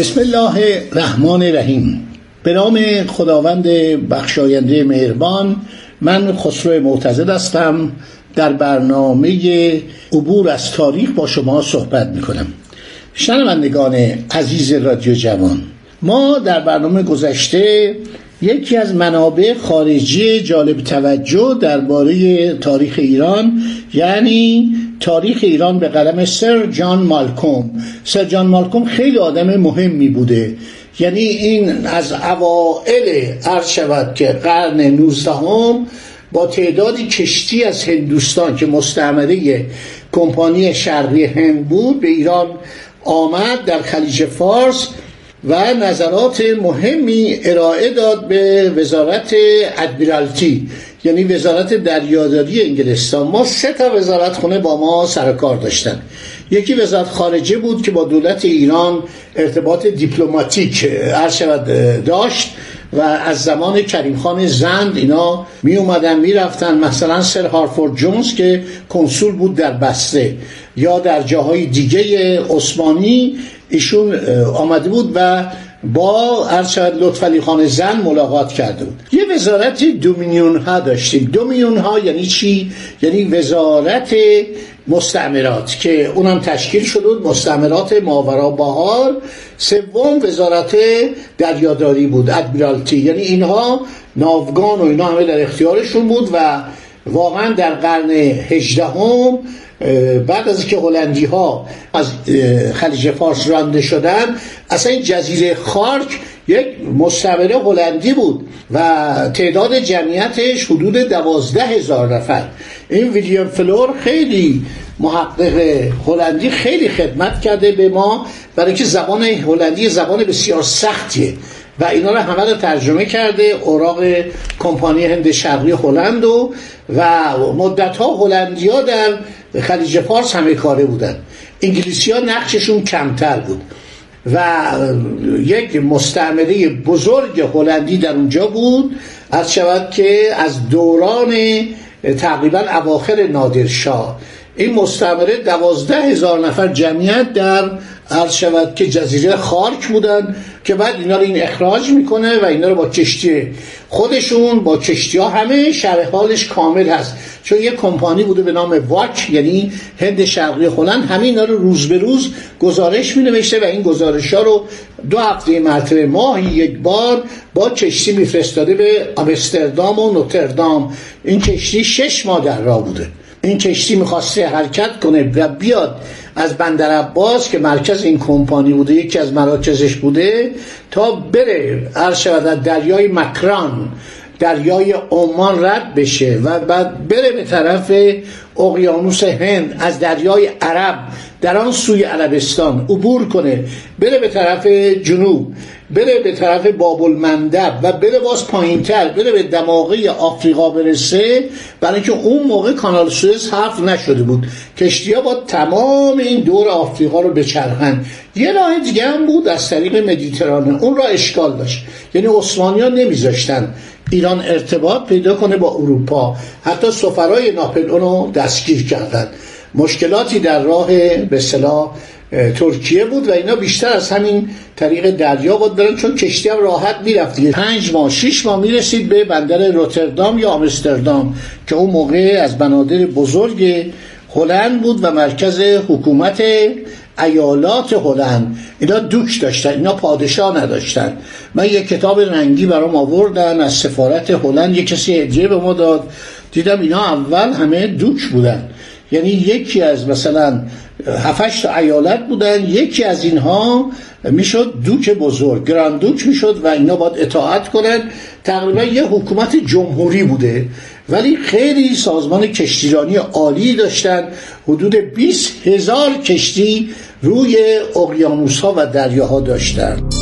بسم الله الرحمن الرحیم. به نام خداوند بخشاینده مهربان من خسرو معتزد هستم. در برنامه عبور از تاریخ با شما صحبت می کنم شنوندگان عزیز رادیو جوان ما در برنامه گذشته یکی از منابع خارجی جالب توجه درباره تاریخ ایران یعنی تاریخ ایران به قلم سر جان مالکوم. سر جان مالکوم خیلی آدم مهمی بوده. یعنی این از اوائل عرض شود که قرن 19 هم با تعدادی کشتی از هندوستان که مستعمره کمپانی شرقی هند بود به ایران آمد در خلیج فارس و نظرات مهمی ارائه داد به وزارت ادمیرالتی یعنی وزارت دریاداری انگلستان. ما سه تا وزارت خونه با ما سر کار داشتن. یکی وزارت خارجه بود که با دولت ایران ارتباط دیپلماتیک عرض شود داشت و از زمان کریم خان زند اینا می اومدن می رفتن. مثلا سر هارفورد جونز که کنسول بود در بسته یا در جاهای دیگه عثمانی ایشون آمده بود و با ارشد لطفعلی خان زن ملاقات کرده بود. یه وزارت دومینیون ها داشتیم. دومینیون ها یعنی چی؟ یعنی وزارت مستعمرات که اونم تشکیل شده بود مستعمرات ماورا بهار. سوم وزارت دریاداری بود ادمیرالتی. یعنی اینها ناوگان و اینا همه در اختیارشون بود و واقعا در قرن هجدهم بعد از اینکه هلندی ها از خلیج فارس رانده شدن اصلا این جزیره خارک یک مستعمره هلندی بود و تعداد جمعیتش حدود دوازده هزار نفر. این ویلیام فلور خیلی محقق هلندی خیلی خدمت کرده به ما برای اینکه زبان هلندی زبان بسیار سختیه. و اینا رو همه رو ترجمه کرده اوراق کمپانی هند شرقی هلند و و مدت ها هلندی ها در خلیج فارس همه کاره بودن. انگلیسی ها نقششون کمتر بود. و یک مستعمره بزرگ هلندی در اونجا بود از شود که از دوران تقریبا اواخر نادرشاه این مستعمره دوازده هزار نفر جمعیت در عرض شود که جزیره خارک بودن که بعد اینا رو این اخراج می‌کنه و اینا رو با کشتی خودشون با کشتی ها همه شرح حالش کامل هست. چون یه کمپانی بوده به نام واک یعنی هند شرقی هلند همه اینا رو روز به روز گزارش می نوشته و این گزارش ها رو دو هفته مرتبه ماهی یک بار با کشتی میفرستاده به آمستردام و نوتردام. این کشتی شش ماه در راه بوده. این کشتی می‌خواسته حرکت کنه و بیاد از بندر عباس که مرکز این کمپانی بوده یکی از مراکزش بوده تا بره عرض شود دریای مکران دریای عمان رد بشه و بعد بره به طرف اقیانوس هند از دریای عرب در آن سوی عربستان عبور کنه بره به طرف جنوب. بره به طرف باب المندب و بره باز پایینتر بره به دماغه آفریقا برسه. برای اینکه اون موقع کانال سوئز حرف نشده بود. کشتی با تمام این دور آفریقا رو بچرخن یه راه دیگه هم بود از طریق مدیترانه. اون را اشکال داشت. یعنی عثمانی ها نمیذاشتن ایران ارتباط پیدا کنه با اروپا. حتی سفرای ناپلئون رو دستگیر کردند مشکلاتی در راه به صلاح ترکیه بود و اینا بیشتر از همین طریق دریا بود برن چون کشتی هم راحت می‌رفت پنج ماه شیش ماه می‌رسید به بندر روتردام یا آمستردام که اون موقع از بنادر بزرگ هلند بود و مرکز حکومت ایالات هلند. اینا دوک داشتن اینا پادشاه نداشتن. من یه کتاب رنگی برام آوردن از سفارت هلند یه کسی هدیه به ما داد. دیدم اینا اول همه دوک بودن. یعنی یکی از مثلا هفتش ایالت بودن. یکی از اینها می‌شد دوک بزرگ. گراند دوک می‌شد و اینا باید اطاعت کنن. تقریبا یه حکومت جمهوری بوده. ولی خیلی سازمان کشتیرانی عالی داشتن. حدود 20 هزار کشتی روی اقیانوس ها و دریاها داشتند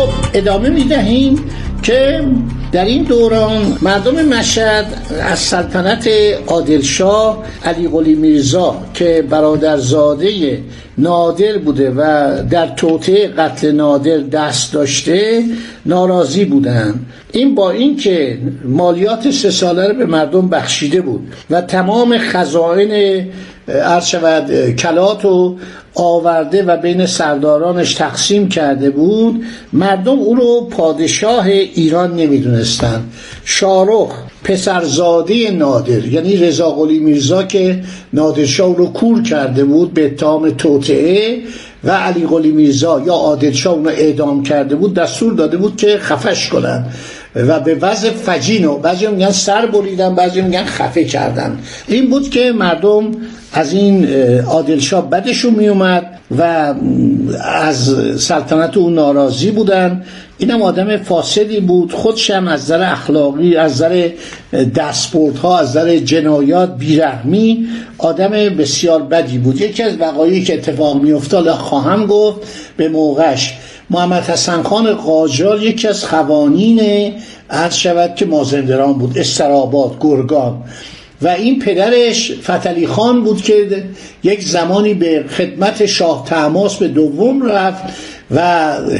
خب ادامه می‌دهیم که در این دوران مردم مشهد از سلطنت عادلشاه علی قلی میرزا که برادرزاده نادر بوده و در توطعه قتل نادر دست داشته ناراضی بودند این با اینکه مالیات سه ساله رو به مردم بخشیده بود و تمام خزائن عرض شود کلات و آورده و بین سردارانش تقسیم کرده بود. مردم او رو پادشاه ایران نمی‌دونستند. شارخ پسرزاده نادر یعنی رضا قلی میرزا که نادرشاه رو کور کرده بود به اتهام توطعه و علی قلی میرزا یا عادلشاه اونو اعدام کرده بود دستور داده بود که خفش کنن و به وضع فجینو بعضی میگن سر بریدن بعضی میگن خفه کردن. این بود که مردم از این عادلشاه بدشون میومد و از سلطنت او ناراضی بودن. اینم آدم فاسدی بود. خودشم از نظر اخلاقی از نظر دستپورت از نظر جنایات بیرحمی آدم بسیار بدی بود. یکی از وقایعی که اتفاق میافتاد خواهم گفت به موقعش محمد حسن خان قاجار یکی از خوانین عرض شود که مازندران بود استراباد گرگان. و این پدرش فتلی خان بود که یک زمانی به خدمت شاه تماس به دوم رفت و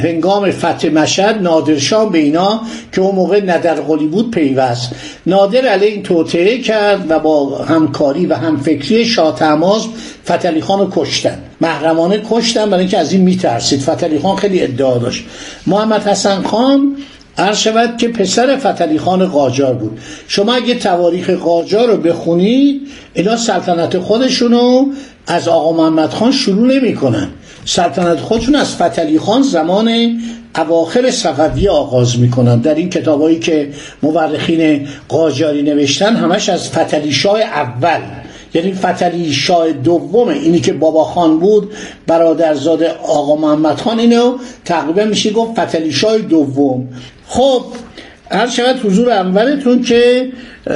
هنگام فتح مشهد نادرشاه به اینا که اون موقع ندرقلی بود پیوست. نادر علیه این توطعه کرد و با همکاری و همفکری شاه تماس فتلی خان رو کشتن. محرمانه کشتن برای اینکه از این میترسید. فتلی خان خیلی ادعا داشت. محمد حسن خان عرض شود که پسر فتلی خان قاجار بود. شما اگه تواریخ قاجار رو بخونید اینا سلطنت خودشونو از آقا محمد خان شروع نمی کنن. سلطنت خودشون از فتلی خان زمان اواخر صفوی آغاز می‌کنن در این کتابایی که مورخین قاجاری نوشتن همش از فتلی شاه اول. یعنی فتلی شاه دومه اینی که بابا خان بود برادرزاده آقا محمد خان اینو تقریبا میشه گفت فتلی شاه دوم. خب هر شود حضور اولتون که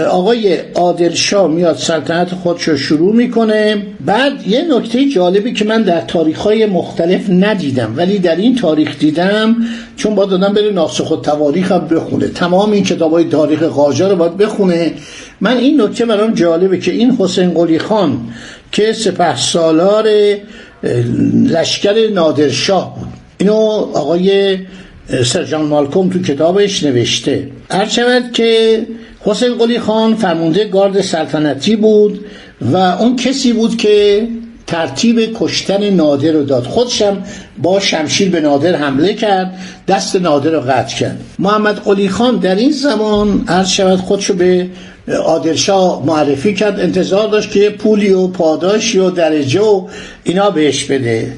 آقای عادل میاد سلطنت خودش رو شروع می‌کنه. بعد یه نکته جالبی که من در تاریخ های مختلف ندیدم ولی در این تاریخ دیدم چون با دادم بره ناسخ و تواریخ هم بخونه. تمام این کتاب های تاریخ قاجار رو باید بخونه. من این نکته برام جالبه که این حسین قلی خان که سپه سالار لشکر نادرشاه بود. اینو آقای سرجان مالکوم تو کتابش نوشته. هر شود که حسین قلی خان فرمونده گارد سلطنتی بود و اون کسی بود که ترتیب کشتن نادر رو داد. خودشم با شمشیر به نادر حمله کرد دست نادر رو قطع کرد. محمد قلی خان در این زمان عرض شود خودشو به عادلشاه معرفی کرد. انتظار داشت که پولی و پاداشی و درجه و اینا بهش بده.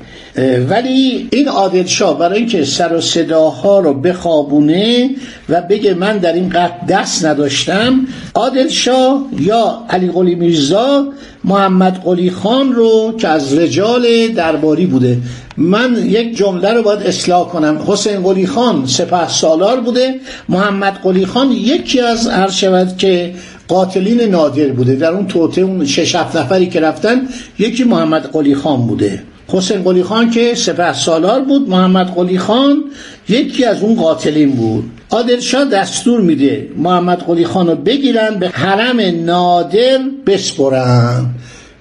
ولی این عادلشاه برای اینکه سر و صداها رو بخوابونه و بگه من در این قتل دست نداشتم عادلشاه یا علی قلی میرزا محمد قلی خان رو که از رجال درباری بوده. من یک جمله رو باید اصلاح کنم. حسین قلی خان سپه سالار بوده. محمد قلی خان یکی از شود که قاتلین نادر بوده. در اون توته اون شش نفری که رفتن یکی محمد قلی خان بوده. حسین قلی خان که سپه سالار بود محمد قلی خان یکی از اون قاتلین بود. عادلشاه دستور میده محمد قلی خان رو بگیرن به حرم نادر بسپرن.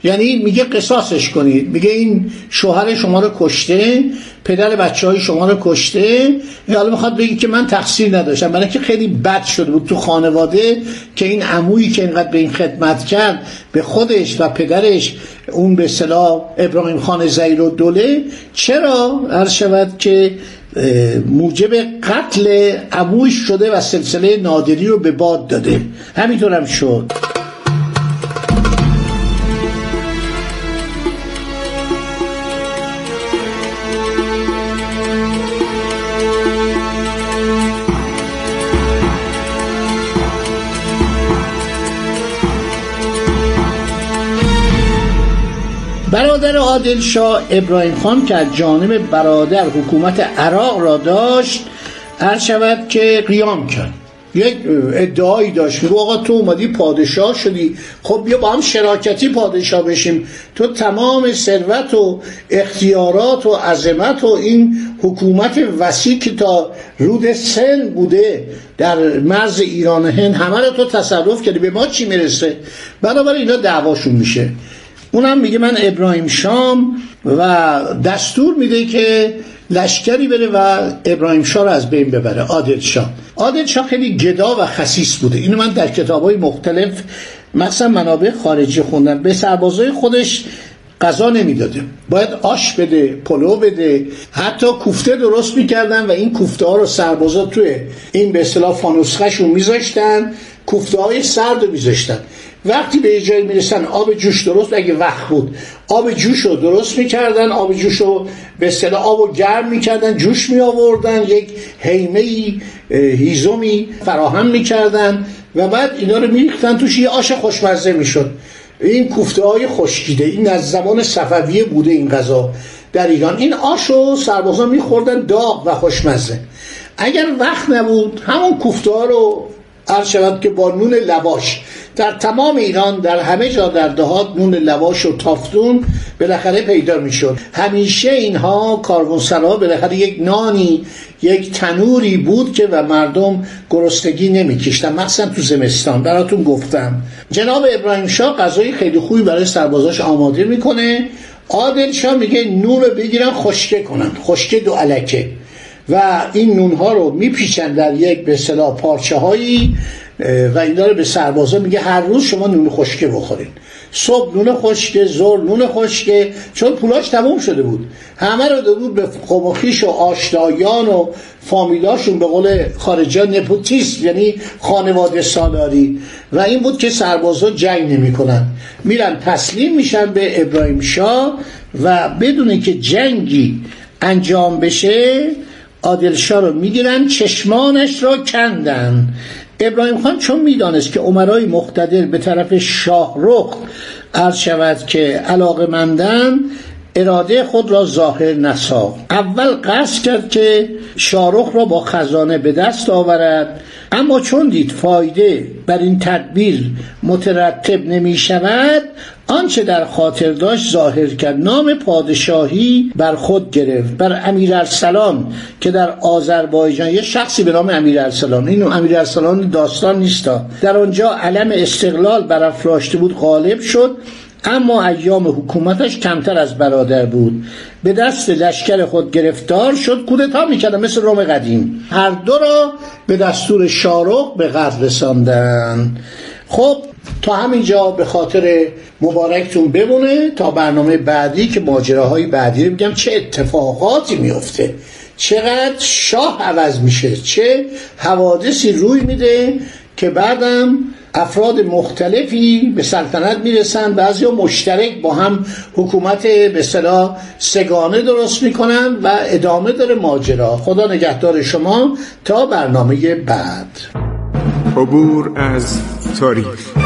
یعنی میگه قصاصش کنید. میگه این شوهر شما رو کشته پدر بچه های شما رو کشته. حالا می‌خواد بگی که من تقصیر نداشتم. برای که خیلی بد شده بود تو خانواده که این عمویی که اینقدر به این خدمت کرد به خودش و پدرش اون به صلاح ابراهیم خان زیر و دوله چرا؟ هر شود که موجب قتل عمویش شده و سلسله نادری رو به باد داده. همینطور هم شد. برادر عادل شاه ابراهیم خان که از جانب برادر حکومت عراق را داشت هر شود که قیام کرد. یک ادعایی داشت میگو آقا تو اومدی پادشاه شدی خب بیا با هم شراکتی پادشاه بشیم. تو تمام ثروت و اختیارات و عظمت و این حکومت وسیع که تا رود سن بوده در مرز ایران هند همه رو تو تصرف کردی به ما چی می‌رسه؟ بنابراین اینا دعواشون میشه. اونم میگه من ابراهیم شام و دستور میده که لشکری بره و ابراهیم شاه رو از بین ببره عادل شاه عادل شاه خیلی گدا و خسیس بوده. اینو من در کتاب های مختلف مثلا منابع خارجی خوندم. به سربازای خودش غذا نمی‌داده. باید آش بده پلو بده. حتی کوفته درست می‌کردن و این کوفته ها رو سربازا توی این به اصطلاح فانوسخشون میذاشتن کوفته های سرد رو میذاشتن. وقتی به جایی می‌رسن آب جوش درست اگه وقت بود آب جوش رو درست می‌کردن آب جوش رو به اصطلاح آب رو گرم می‌کردن جوش می آوردن یک حیمه هیزومی فراهم می‌کردن و بعد اینا رو میریختن توش یه آش خوشمزه می‌شد. این کوفته های خشکیده این از زمان صفویه بوده این غذا در ایران. این آش رو سربازان میخوردن داغ و خوشمزه. اگر وقت نبود همون کوفته ها رو عرض شود که با نون لواش. در تمام ایران در همه جا در دهات نون لواش و تافتون بالاخره پیدا می‌شد. همیشه اینها کاروانسرا بالاخره یک نانی یک تنوری بود که و مردم گرسنگی نمیکشتن. مخصوصا تو زمستان. براتون گفتم. جناب ابراهیم شاه غذای خیلی خوبی برای سربازاش آماده می‌کنه. عادل شاه میگه نون رو بگیرن خشکه کنن. خشکه دو علکه. و این نونها رو میپیچن در یک به صلاح پارچه هایی و این داره به سربازا میگه هر روز شما نون خشکه بخورین. صبح نون خشکه زور نون خشکه چون پولاش تموم شده بود. همه رو داده به قمخیش و آشنایان و فامیلاشون به قول خارجا نپوتیست یعنی خانواده سالاری. و این بود که سربازا جنگ نمی‌کنن. میرن تسلیم میشن به ابراهیم شاه و بدون که جنگی انجام بشه عادلشاه رو می‌گیرن چشمانش را کندن. ابراهیم خان چون می‌دانست که عمرای مقتدر به طرف شاه رخ عرض شود که علاقه مندن اراده خود را ظاهر نساخت. اول قصد کرد که شارخ را با خزانه به دست آورد. اما چون دید فایده بر این تدبیر مترتب نمی شود آنچه در خاطر داشت ظاهر کرد. نام پادشاهی بر خود گرفت بر امیر ارسلان که در آذربایجان یه شخصی به نام امیر ارسلان اینو امیر ارسلان داستان نیستا در آنجا علم استقلال برافراشته بود غالب شد اما ایام حکومتش کمتر از برادر بود. به دست لشکر خود گرفتار شد کودتا می‌کرد مثل روم قدیم. هر دو را به دستور شارخ به قتل رساندن. خب تا همینجا به خاطر مبارکتون بمونه تا برنامه بعدی که ماجراهای بعدی رو بگم چه اتفاقاتی میفته. چقدر شاه عوض میشه چه حوادثی روی میده که بعدم افراد مختلفی به سلطنت می‌رسن بعضی مشترک با هم حکومت به صلاح سگانه درست می‌کنن و ادامه داره ماجرا. خدا نگهدار شما تا برنامه بعد. عبور از تاریخ.